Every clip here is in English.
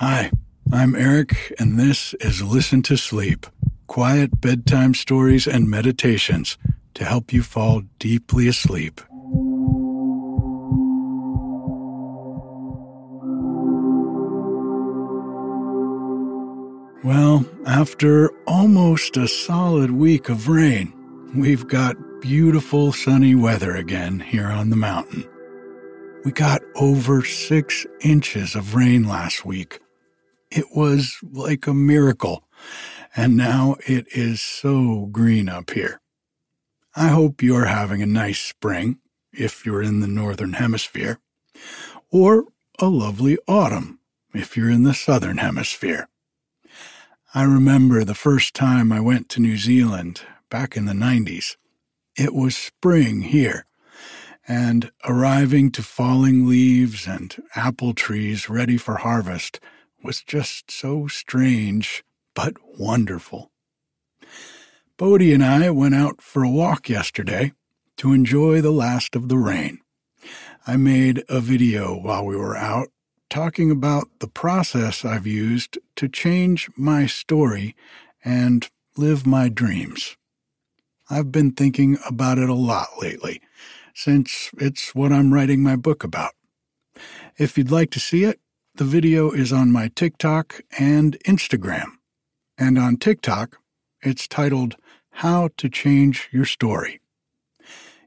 Hi, I'm Eric, and this is Listen to Sleep quiet bedtime stories and meditations to help you fall deeply asleep. Well, after almost a solid week of rain, we've got beautiful sunny weather again here on the mountain. We got over six inches of rain last week. It was like a miracle, and now it is so green up here. I hope you're having a nice spring if you're in the Northern Hemisphere, or a lovely autumn if you're in the Southern Hemisphere. I remember the first time I went to New Zealand back in the 90s. It was spring here, and arriving to falling leaves and apple trees ready for harvest was just so strange but wonderful. Bodie and I went out for a walk yesterday to enjoy the last of the rain. I made a video while we were out talking about the process I've used to change my story and live my dreams. I've been thinking about it a lot lately, since it's what I'm writing my book about. If you'd like to see it, the video is on my TikTok and Instagram. And on TikTok, it's titled How to Change Your Story.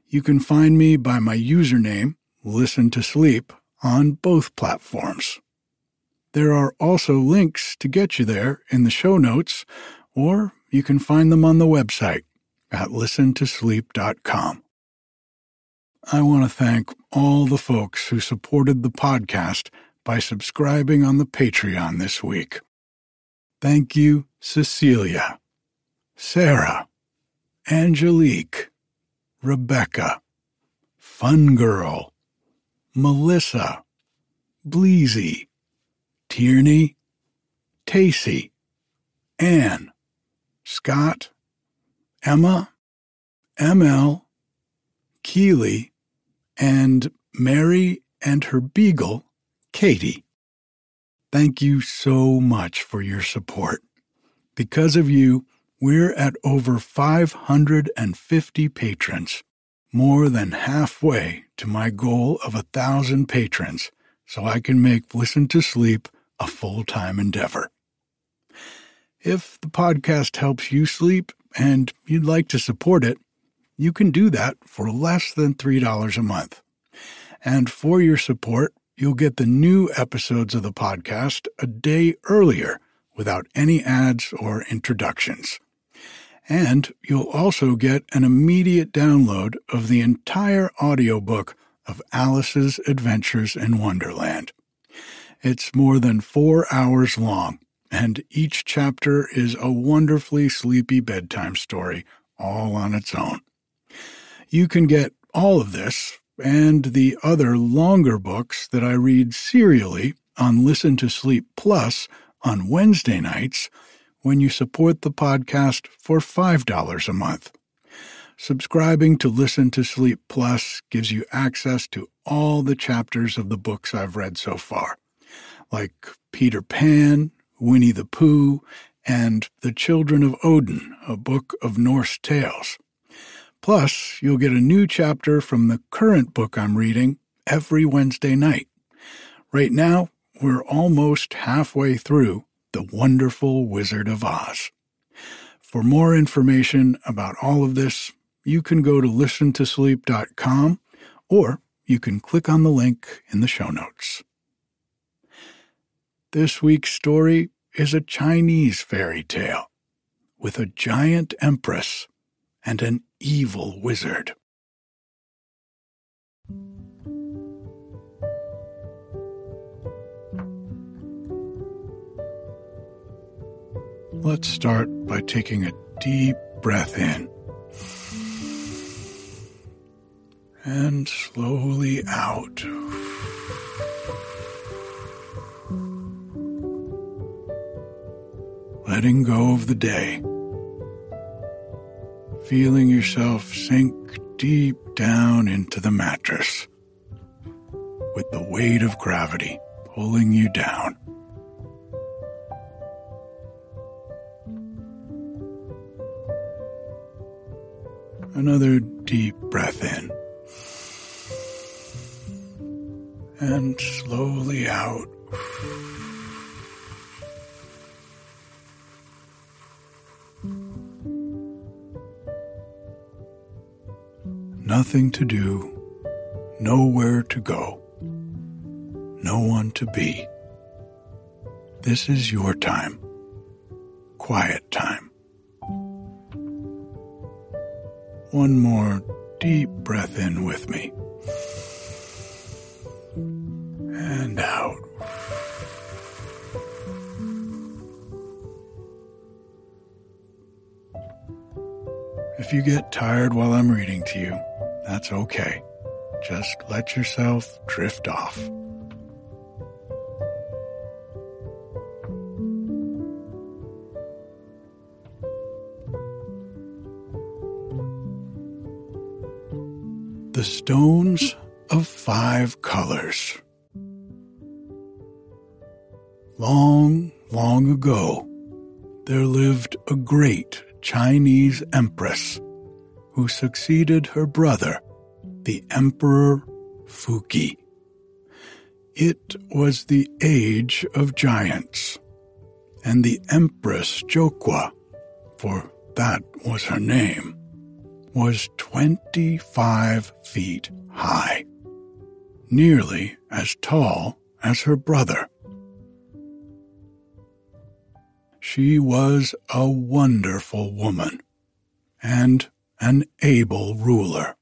You can find me by my username, Listen to Sleep, on both platforms. There are also links to get you there in the show notes, or you can find them on the website at listentosleep.com. I want to thank all the folks who supported the podcast by subscribing on the Patreon this week. Thank you, Cecilia, Sarah, Angelique, Rebecca, Fun Girl, Melissa, Bleezy, Tierney, Tacy, Anne, Scott, Emma, ML, Keeley, and Mary and her beagle, Katie. Thank you so much for your support. Because of you, we're at over 550 patrons more than halfway to my goal of a thousand patrons so I can make Listen to Sleep a full time endeavor. If the podcast helps you sleep and you'd like to support it, you can do that for less than $3 a month. And for your support, you'll get the new episodes of the podcast a day earlier without any ads or introductions. And you'll also get an immediate download of the entire audiobook of Alice's Adventures in Wonderland. It's more than four hours long, and each chapter is a wonderfully sleepy bedtime story all on its own. You can get all of this and the other longer books that I read serially on Listen to Sleep Plus on Wednesday nights when you support the podcast for $5 a month. Subscribing to Listen to Sleep Plus gives you access to all the chapters of the books I've read so far, like Peter Pan, Winnie the Pooh, and The Children of Odin, a book of Norse tales. Plus, you'll get a new chapter from the current book I'm reading every Wednesday night. Right now, we're almost halfway through the Wonderful Wizard of Oz. For more information about all of this, you can go to listentosleep.com or you can click on the link in the show notes. This week's story is a Chinese fairy tale with a giant empress and an evil wizard. Let's start by taking a deep breath in and slowly out. Letting go of the day feeling yourself sink deep down into the mattress, with the weight of gravity pulling you down. Another deep breath in. And slowly out. Nothing to do, nowhere to go, no one to be. This is your time, quiet time. One more deep breath in with me. And out. If you get tired while I'm reading to you, that's okay. Just let yourself drift off. The Stones of Five Colors. Long, long ago, there lived a great Chinese empress who succeeded her brother, the Emperor Fuki. It was the age of giants, and the Empress Jokwa, for that was her name, was 25 feet high, nearly as tall as her brother. She was a wonderful woman and an able ruler.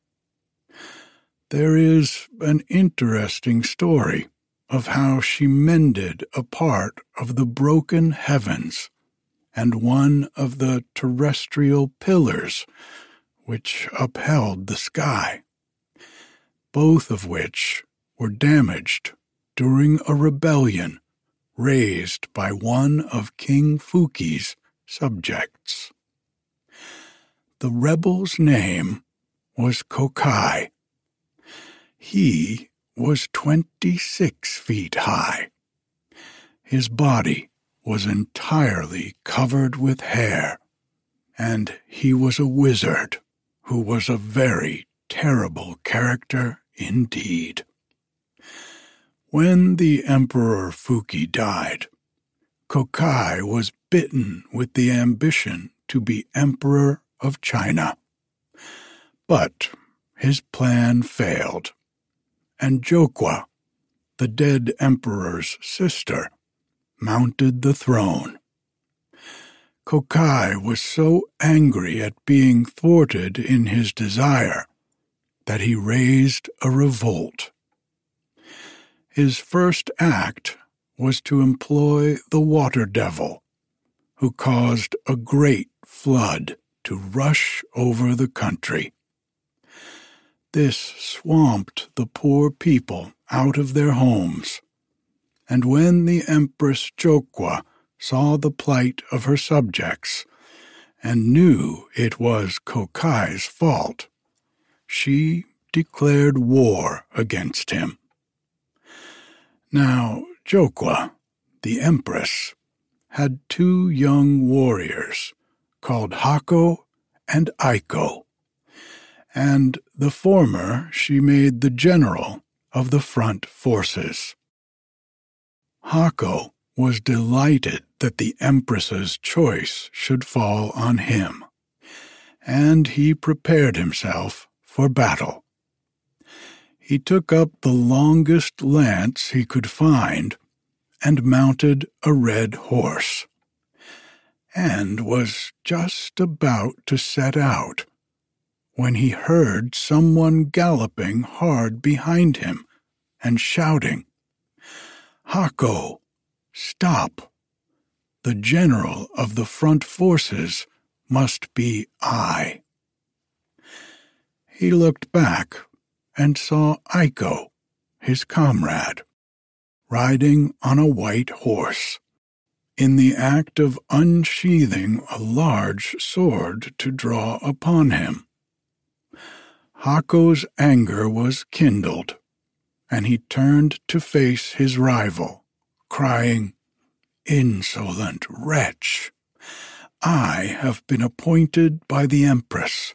There is an interesting story of how she mended a part of the broken heavens and one of the terrestrial pillars which upheld the sky, both of which were damaged during a rebellion raised by one of King Fuki's subjects. The rebel's name was Kokai. He was 26 feet high. His body was entirely covered with hair, and he was a wizard who was a very terrible character indeed. When the Emperor Fuki died, Kokai was bitten with the ambition to be Emperor of China. But his plan failed, and Jokwa, the dead emperor's sister, mounted the throne. Kokai was so angry at being thwarted in his desire that he raised a revolt. His first act was to employ the water devil, who caused a great flood to rush over the country. This swamped the poor people out of their homes, and when the Empress Jokwa saw the plight of her subjects and knew it was Kokai's fault, she declared war against him. Now, Jokwa, the Empress, had two young warriors called Hako and Aiko, and the former she made the general of the front forces. Hako was delighted that the Empress's choice should fall on him, and he prepared himself for battle. He took up the longest lance he could find and mounted a red horse, and was just about to set out when he heard someone galloping hard behind him and shouting, Hako, Stop! The general of the front forces must be I. He looked back and saw Aiko, his comrade, riding on a white horse, in the act of unsheathing a large sword to draw upon him. Hako's anger was kindled, and he turned to face his rival crying, Insolent wretch! I have been appointed by the Empress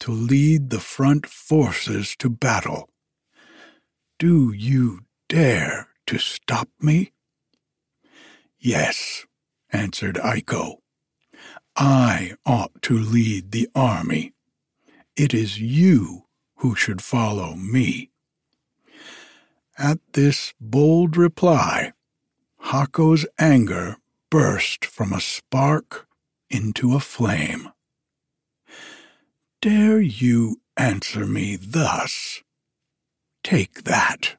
to lead the front forces to battle. Do you dare to stop me? Yes, answered Aiko. I ought to lead the army. It is you who should follow me. At this bold reply, Hako's anger burst from a spark into a flame. Dare you answer me thus? Take that.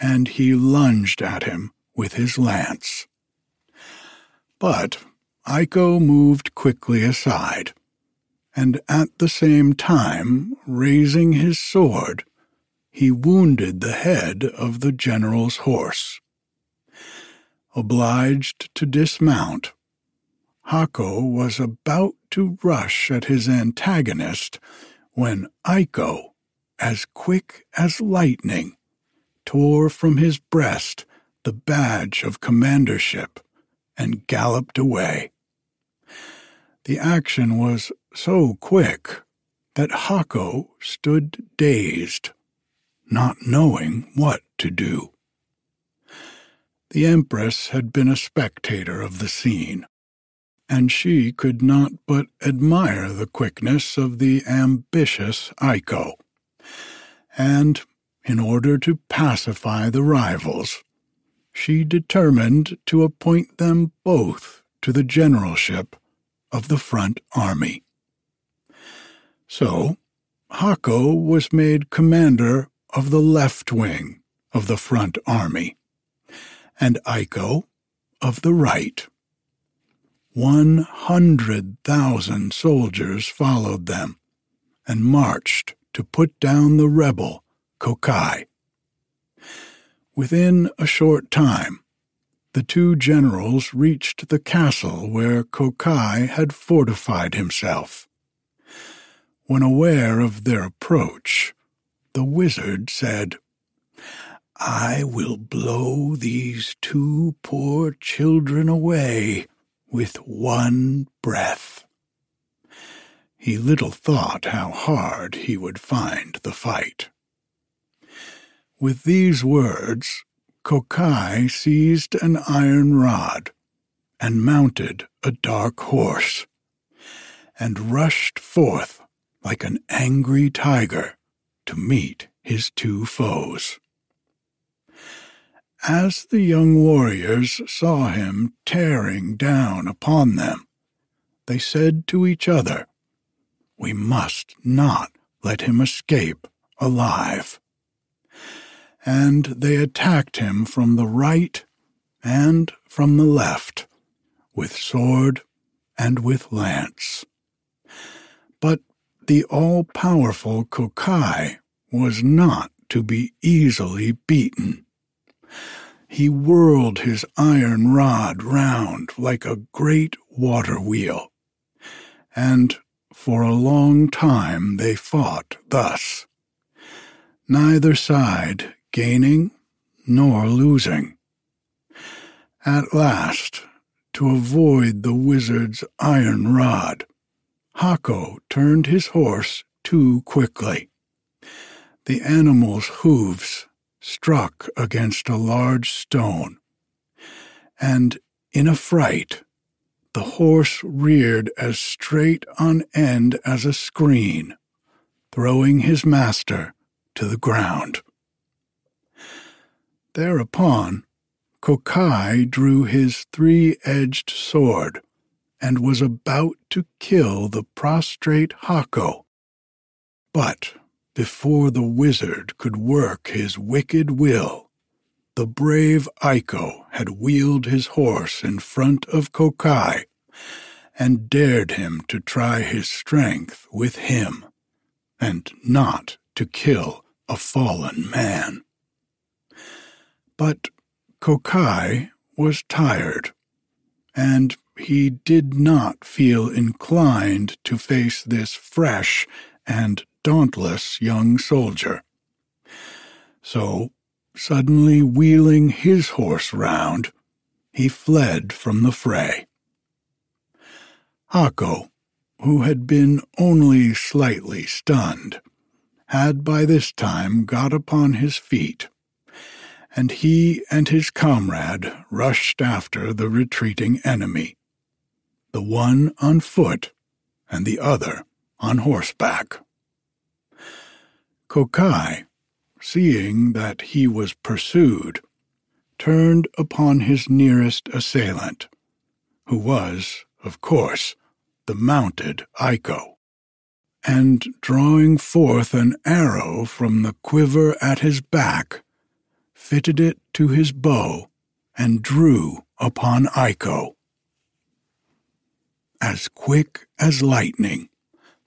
And he lunged at him with his lance. But Aiko moved quickly aside, and at the same time, raising his sword, he wounded the head of the general's horse. Obliged to dismount, Hako was about to rush at his antagonist when Aiko, as quick as lightning, tore from his breast the badge of commandership and galloped away. The action was so quick that Hako stood dazed, not knowing what to do. The Empress had been a spectator of the scene, and she could not but admire the quickness of the ambitious Aiko. And, in order to pacify the rivals, she determined to appoint them both to the generalship of the front army. So, Hako was made commander of the left wing of the front army, and Aiko of the right. One hundred thousand soldiers followed them and marched to put down the rebel Kokai. Within a short time, the two generals reached the castle where Kokai had fortified himself. When aware of their approach, the wizard said, I will blow these two poor children away with one breath. He little thought how hard he would find the fight. With these words, Kokai seized an iron rod and mounted a dark horse, and rushed forth like an angry tiger to meet his two foes. As the young warriors saw him tearing down upon them, they said to each other, We must not let him escape alive and they attacked him from the right and from the left, with sword and with lance. But the all powerful Kokai was not to be easily beaten. He whirled his iron rod round like a great water wheel, and for a long time they fought thus. Neither side gaining nor losing. At last, to avoid the wizard's iron rod, Hako turned his horse too quickly. The animal's hooves struck against a large stone, and in a fright, the horse reared as straight on end as a screen, throwing his master to the ground. Thereupon, Kokai drew his three edged sword and was about to kill the prostrate Hako. But before the wizard could work his wicked will, the brave Aiko had wheeled his horse in front of Kokai and dared him to try his strength with him, and not to kill a fallen man. But Kokai was tired, and he did not feel inclined to face this fresh and dauntless young soldier. So, suddenly wheeling his horse round, he fled from the fray. Hako, who had been only slightly stunned, had by this time got upon his feet, and he and his comrade rushed after the retreating enemy, the one on foot and the other on horseback. Kokai, seeing that he was pursued, turned upon his nearest assailant, who was, of course, the mounted Aiko, and drawing forth an arrow from the quiver at his back, fitted it to his bow and drew upon Aiko. As quick as lightning,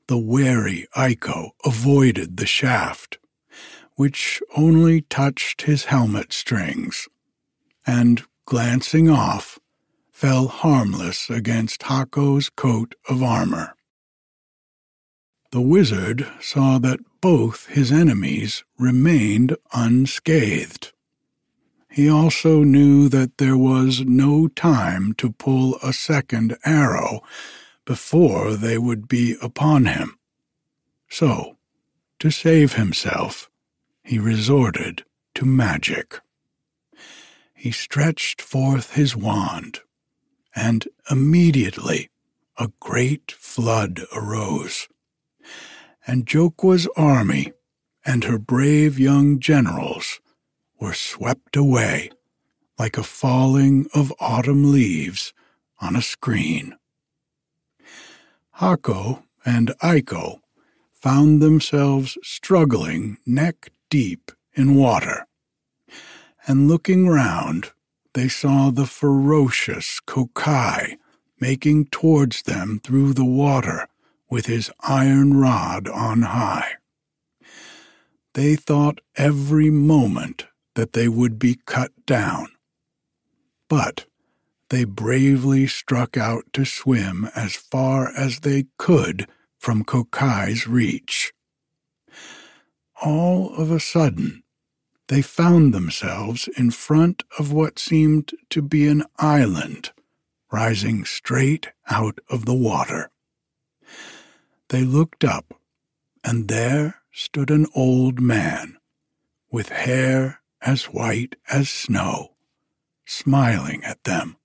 the wary Aiko avoided the shaft, which only touched his helmet strings and, glancing off, fell harmless against Hako's coat of armor. The wizard saw that both his enemies remained unscathed. He also knew that there was no time to pull a second arrow before they would be upon him. So, to save himself, he resorted to magic he stretched forth his wand, and immediately a great flood arose. And Jokwa's army and her brave young generals were swept away like a falling of autumn leaves on a screen. Hako and Aiko found themselves struggling neck deep in water and looking round, they saw the ferocious Kokai making towards them through the water with his iron rod on high. They thought every moment that they would be cut down. But they bravely struck out to swim as far as they could from Kokai's reach. All of a sudden, they found themselves in front of what seemed to be an island rising straight out of the water. They looked up, and there stood an old man with hair as white as snow, smiling at them.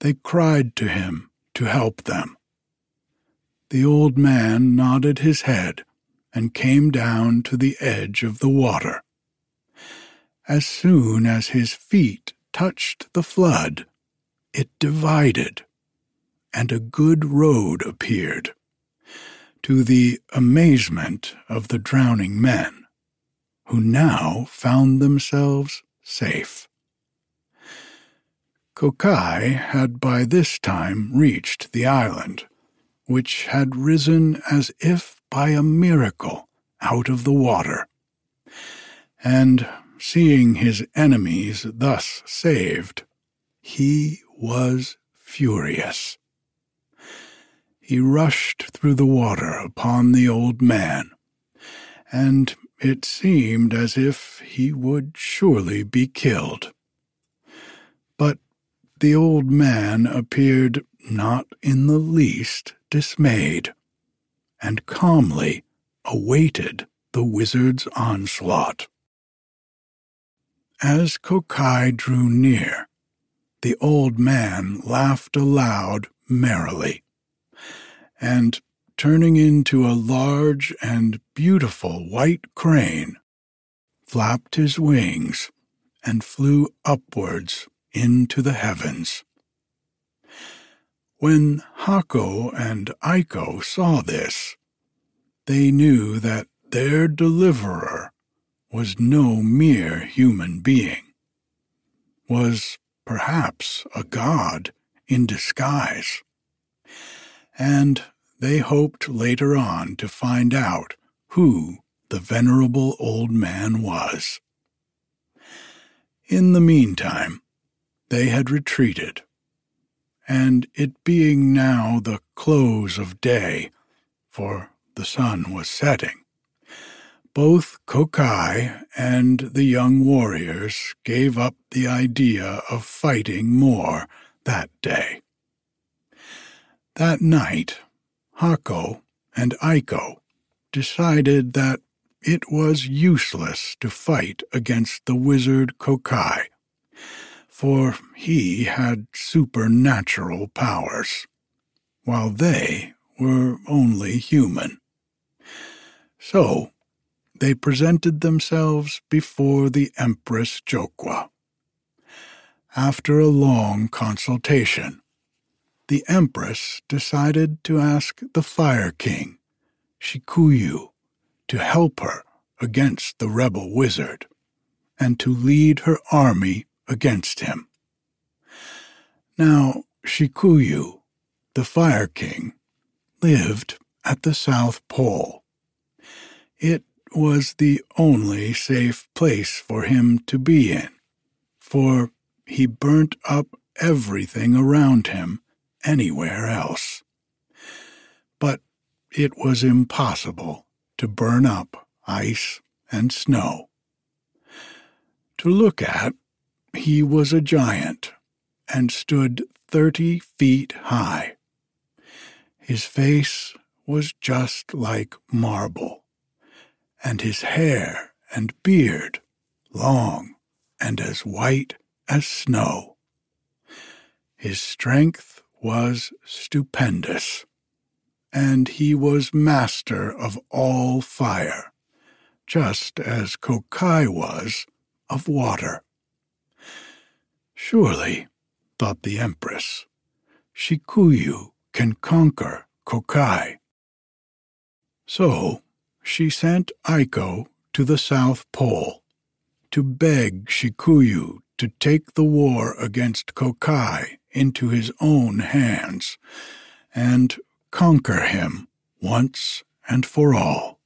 They cried to him to help them. The old man nodded his head and came down to the edge of the water. As soon as his feet touched the flood, it divided, and a good road appeared, to the amazement of the drowning men, who now found themselves safe. Kokai had by this time reached the island, which had risen as if by a miracle out of the water. And seeing his enemies thus saved, he was furious. He rushed through the water upon the old man, and it seemed as if he would surely be killed. But the old man appeared not in the least dismayed and calmly awaited the wizard's onslaught. As Kokai drew near, the old man laughed aloud merrily, and turning into a large and beautiful white crane, flapped his wings and flew upwards into the heavens. When Hako and Aiko saw this, they knew that their deliverer was no mere human being, was perhaps a god in disguise. And they hoped later on to find out who the venerable old man was. In the meantime, they had retreated and it being now the close of day, for the sun was setting, both Kokai and the young warriors gave up the idea of fighting more that day. That night, Hako and Aiko decided that it was useless to fight against the wizard Kokai, for he had supernatural powers, while they were only human. So they presented themselves before the Empress Jokwa. After a long consultation, the Empress decided to ask the Fire King, Shikuyu, to help her against the rebel wizard and to lead her army against him. Now, Shikuyu, the Fire King, lived at the South Pole. It was the only safe place for him to be in, for he burnt up everything around him anywhere else. But it was impossible to burn up ice and snow. To look at, he was a giant and stood thirty feet high. His face was just like marble and his hair and beard long and as white as snow. His strength was stupendous, and he was master of all fire, just as Kokai was of water. Surely, thought the Empress, Shikuyu can conquer Kokai. So she sent Aiko to the South Pole to beg Shikuyu to take the war against Kokai into his own hands and conquer him once and for all.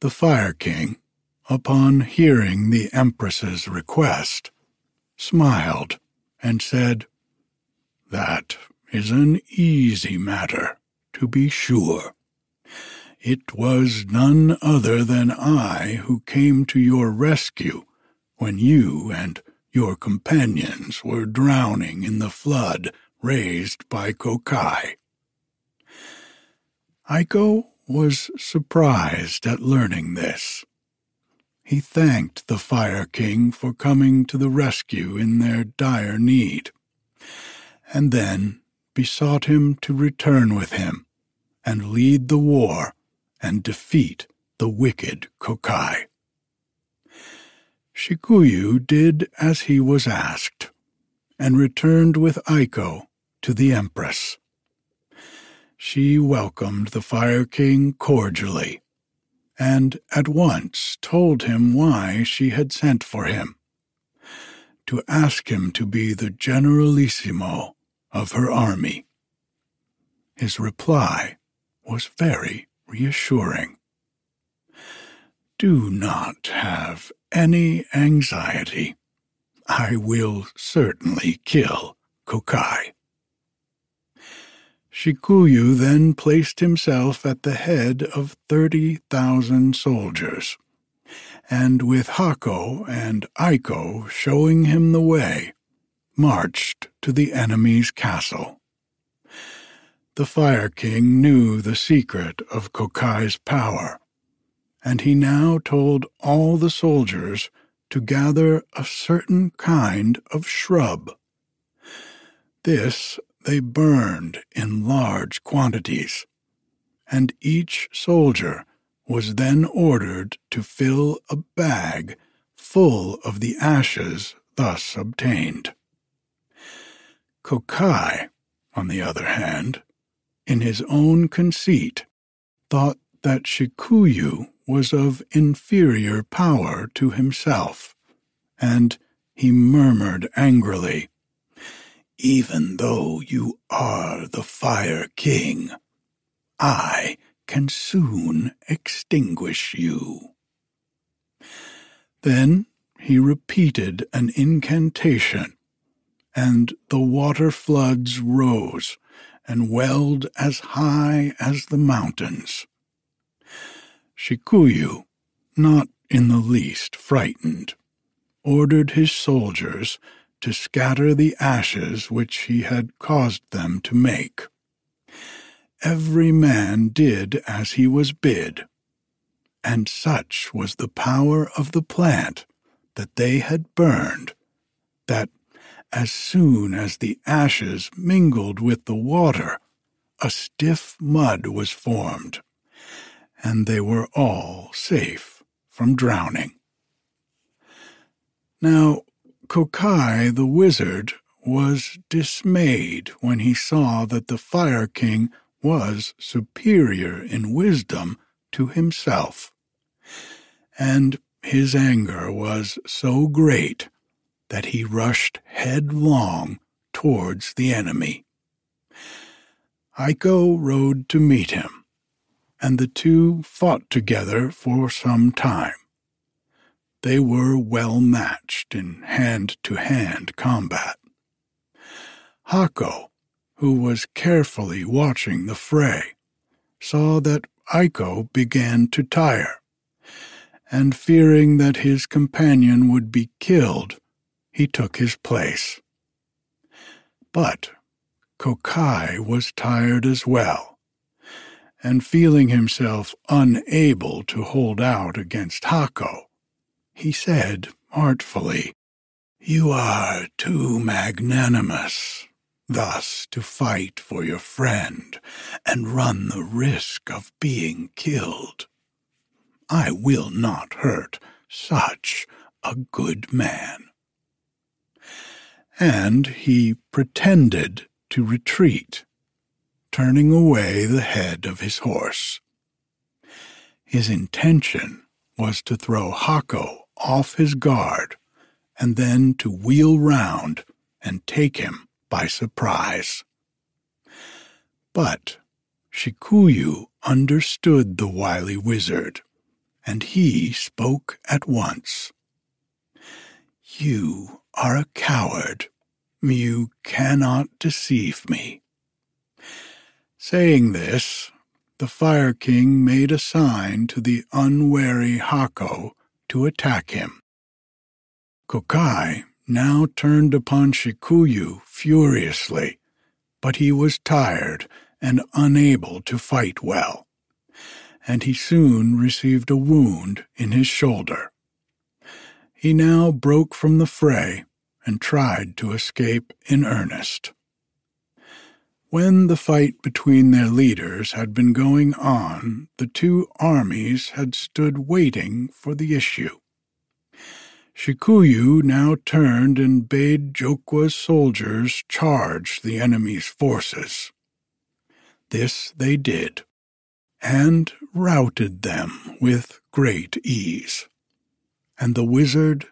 The Fire King, upon hearing the Empress's request, smiled and said, That is an easy matter, to be sure. It was none other than I who came to your rescue when you and your companions were drowning in the flood raised by Kokai. Aiko was surprised at learning this. He thanked the Fire King for coming to the rescue in their dire need, and then besought him to return with him and lead the war and defeat the wicked Kokai. Shikuyu did as he was asked, and returned with Aiko to the Empress. She welcomed the Fire King cordially, and at once told him why she had sent for him to ask him to be the generalissimo of her army. His reply was very reassuring. Do not have any anxiety. I will certainly kill Kokai. Shikuyu then placed himself at the head of thirty thousand soldiers, and with Hako and Aiko showing him the way, marched to the enemy's castle. The Fire King knew the secret of Kokai's power, and he now told all the soldiers to gather a certain kind of shrub. This they burned in large quantities, and each soldier was then ordered to fill a bag full of the ashes thus obtained. Kokai, on the other hand, in his own conceit, thought that Shikuyu was of inferior power to himself, and he murmured angrily, Even though you are the Fire King, I can soon extinguish you. Then he repeated an incantation, and the water floods rose and welled as high as the mountains. Shikuyu, not in the least frightened, ordered his soldiers to scatter the ashes which he had caused them to make. every man did as he was bid. And such was the power of the plant that they had burned, that as soon as the ashes mingled with the water, a stiff mud was formed, and they were all safe from drowning. Now, Kokai the wizard was dismayed when he saw that the Fire King was superior in wisdom to himself. And his anger was so great that he rushed headlong towards the enemy. Aiko rode to meet him, and the two fought together for some time. They were well matched in hand to hand combat. Hako, who was carefully watching the fray, saw that Aiko began to tire, and fearing that his companion would be killed, he took his place. But Kokai was tired as well, and feeling himself unable to hold out against Hako, he said artfully, You are too magnanimous thus to fight for your friend and run the risk of being killed. I will not hurt such a good man. And he pretended to retreat, turning away the head of his horse. His intention was to throw Hako off his guard and then to wheel round and take him by surprise. But Shikuyu understood the wily wizard, and he spoke at once. You are a coward. You cannot deceive me. Saying this, the Fire King made a sign to the unwary Hako to attack him. Kokai now turned upon Shikuyu furiously, but he was tired and unable to fight well, and he soon received a wound in his shoulder. He now broke from the fray and tried to escape in earnest. When the fight between their leaders had been going on, the two armies had stood waiting for the issue. Shikuyu now turned and bade Jokwa's soldiers charge the enemy's forces. This they did, and routed them with great ease, and the wizard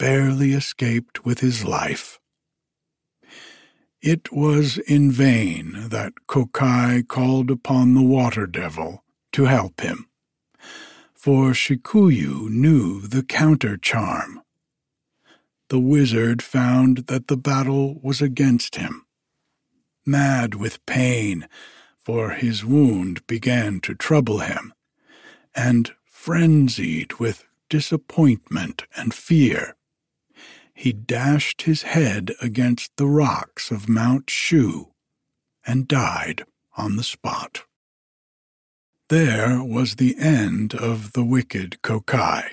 barely escaped with his life. It was in vain that Kokai called upon the water devil to help him for Shikuyu knew the counter charm. The wizard found that the battle was against him. Mad with pain, for his wound began to trouble him, and frenzied with disappointment and fear, he dashed his head against the rocks of Mount Shu and died on the spot. There was the end of the wicked Kokai,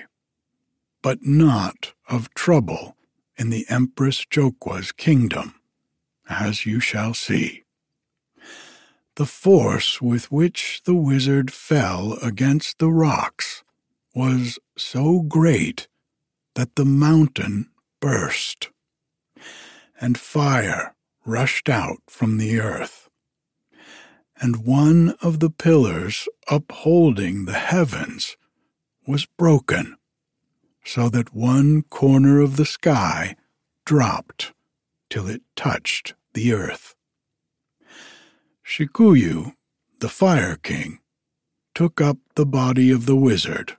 but not of trouble in the Empress Jokwa's kingdom, as you shall see. The force with which the wizard fell against the rocks was so great that the mountain burst, and fire rushed out from the earth and one of the pillars upholding the heavens was broken, so that one corner of the sky dropped till it touched the earth. Shikuyu, the Fire King, took up the body of the wizard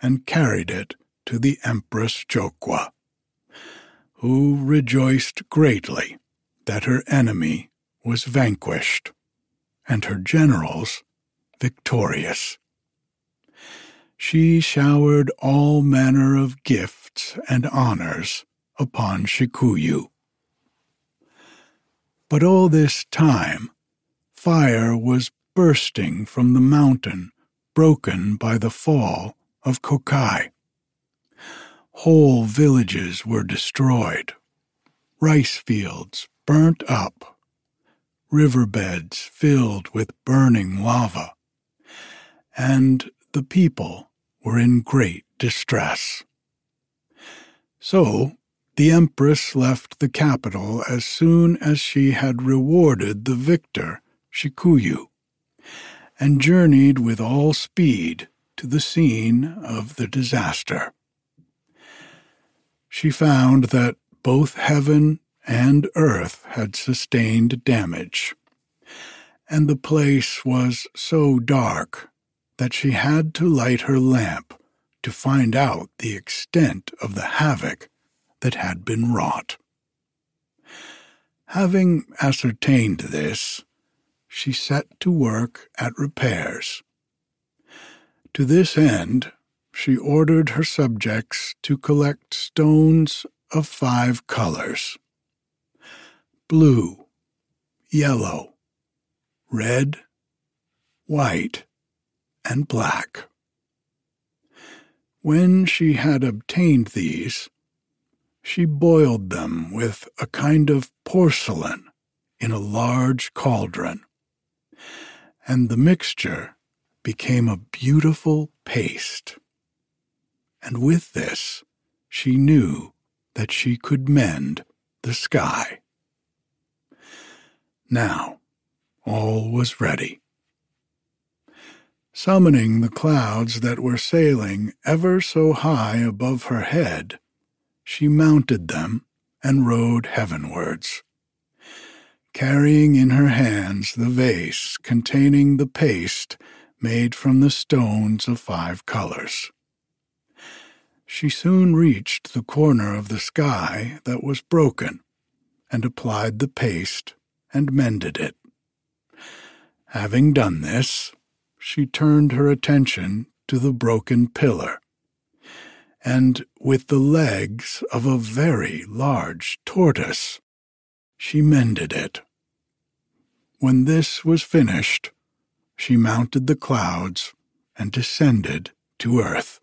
and carried it to the Empress Jokwa, who rejoiced greatly that her enemy was vanquished and her generals victorious. She showered all manner of gifts and honors upon Shikuyu. But all this time, fire was bursting from the mountain broken by the fall of Kokai. Whole villages were destroyed, rice fields burnt up, riverbeds filled with burning lava, and the people were in great distress. So the Empress left the capital as soon as she had rewarded the victor, Shukuyu, and journeyed with all speed to the scene of the disaster. She found that both heaven and earth had sustained damage, and the place was so dark that she had to light her lamp to find out the extent of the havoc that had been wrought. Having ascertained this, she set to work at repairs. To this end, she ordered her subjects to collect stones of five colors blue, yellow, red, white, and black. When she had obtained these, she boiled them with a kind of porcelain in a large cauldron, and the mixture became a beautiful paste. And with this, she knew that she could mend the sky. Now, all was ready. Summoning the clouds that were sailing ever so high above her head, she mounted them and rode heavenwards, carrying in her hands the vase containing the paste made from the stones of five colors. She soon reached the corner of the sky that was broken, and applied the paste and mended it. Having done this, she turned her attention to the broken pillar, and with the legs of a very large tortoise, she mended it. When this was finished, she mounted the clouds and descended to earth,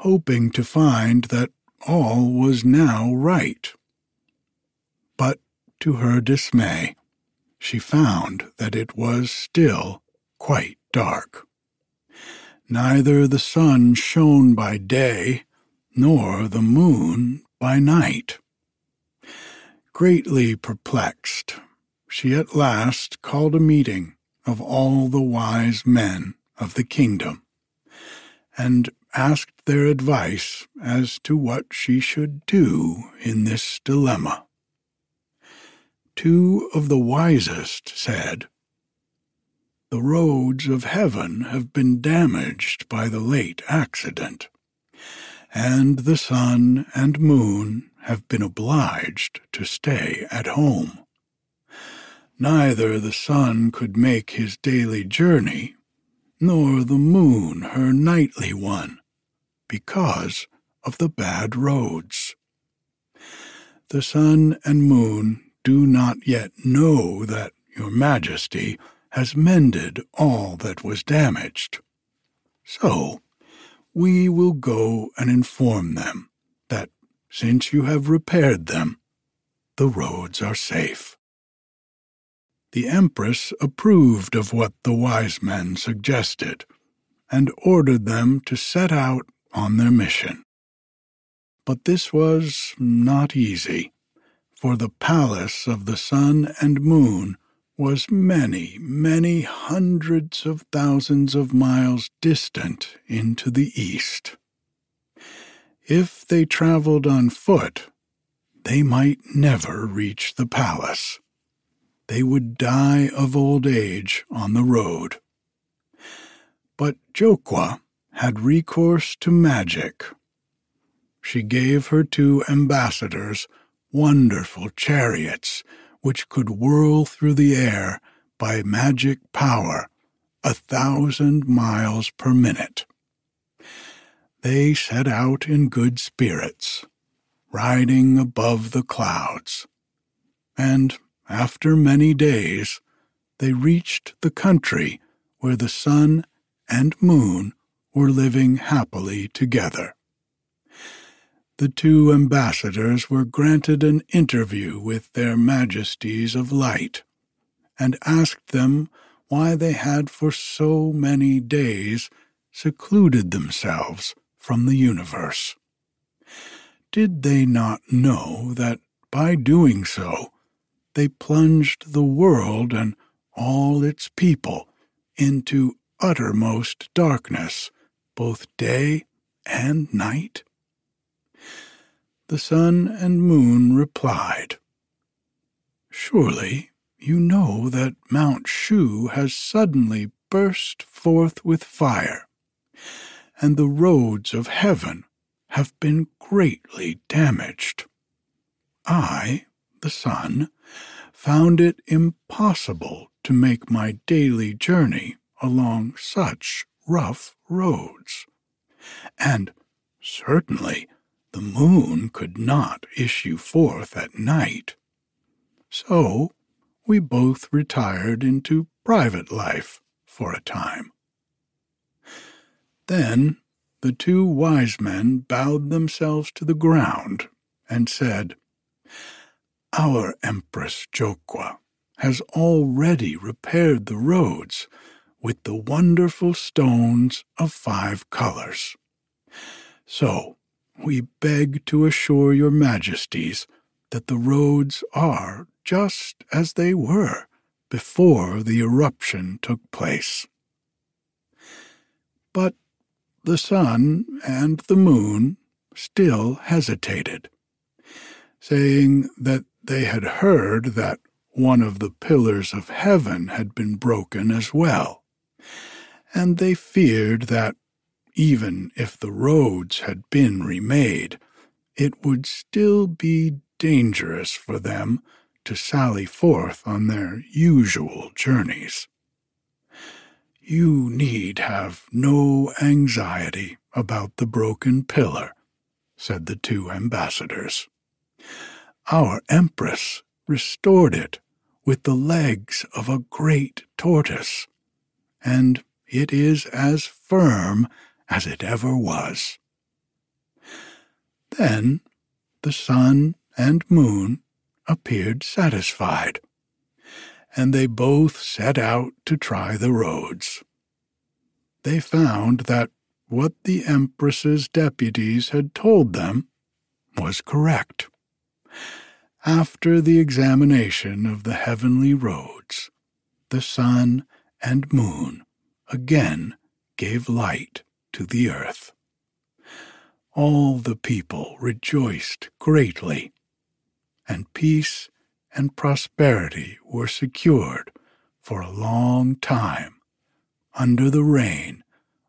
hoping to find that all was now right. But to her dismay, she found that it was still quite dark. Neither the sun shone by day, nor the moon by night. Greatly perplexed, she at last called a meeting of all the wise men of the kingdom, and asked their advice as to what she should do in this dilemma. Two of the wisest said, the roads of heaven have been damaged by the late accident, and the sun and moon have been obliged to stay at home. Neither the sun could make his daily journey, nor the moon her nightly one, because of the bad roads. The sun and moon do not yet know that your majesty has mended all that was damaged. So, we will go and inform them that since you have repaired them, the roads are safe. The Empress approved of what the wise men suggested and ordered them to set out on their mission. But this was not easy, for the palace of the sun and moon was many, many hundreds of thousands of miles distant into the east. If they traveled on foot, they might never reach the palace. They would die of old age on the road. But Jokwa had recourse to magic. She gave her two ambassadors wonderful chariots which could whirl through the air by magic power a thousand miles per minute. They set out in good spirits, riding above the clouds, and after many days they reached the country where the sun and moon were living happily together. The two ambassadors were granted an interview with their majesties of light, and asked them why they had for so many days secluded themselves from the universe. Did they not know that by doing so they plunged the world and all its people into uttermost darkness, both day and night? The sun and moon replied, Surely you know that Mount Shu has suddenly burst forth with fire, and the roads of heaven have been greatly damaged. I, the sun, found it impossible to make my daily journey along such rough roads. And certainly the moon could not issue forth at night. So we both retired into private life for a time. Then the two wise men bowed themselves to the ground and said, Our Empress Jokwa has already repaired the roads with the wonderful stones of five colors. So we beg to assure your majesties that the roads are just as they were before the eruption took place. But the sun and the moon still hesitated, saying that they had heard that one of the pillars of heaven had been broken as well, and they feared that even if the roads had been remade, it would still be dangerous for them to sally forth on their usual journeys. You need have no anxiety about the broken pillar, said the two ambassadors. Our empress restored it with the legs of a great tortoise, and it is as firm as it ever was. Then the sun and moon appeared satisfied, and they both set out to try the roads. They found that what the Empress's deputies had told them was correct. After the examination of the heavenly roads, the sun and moon again gave light to the earth. All the people rejoiced greatly, and peace and prosperity were secured for a long time under the reign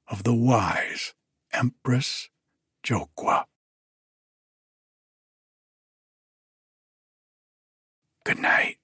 of the wise Empress Jokwa. Good night.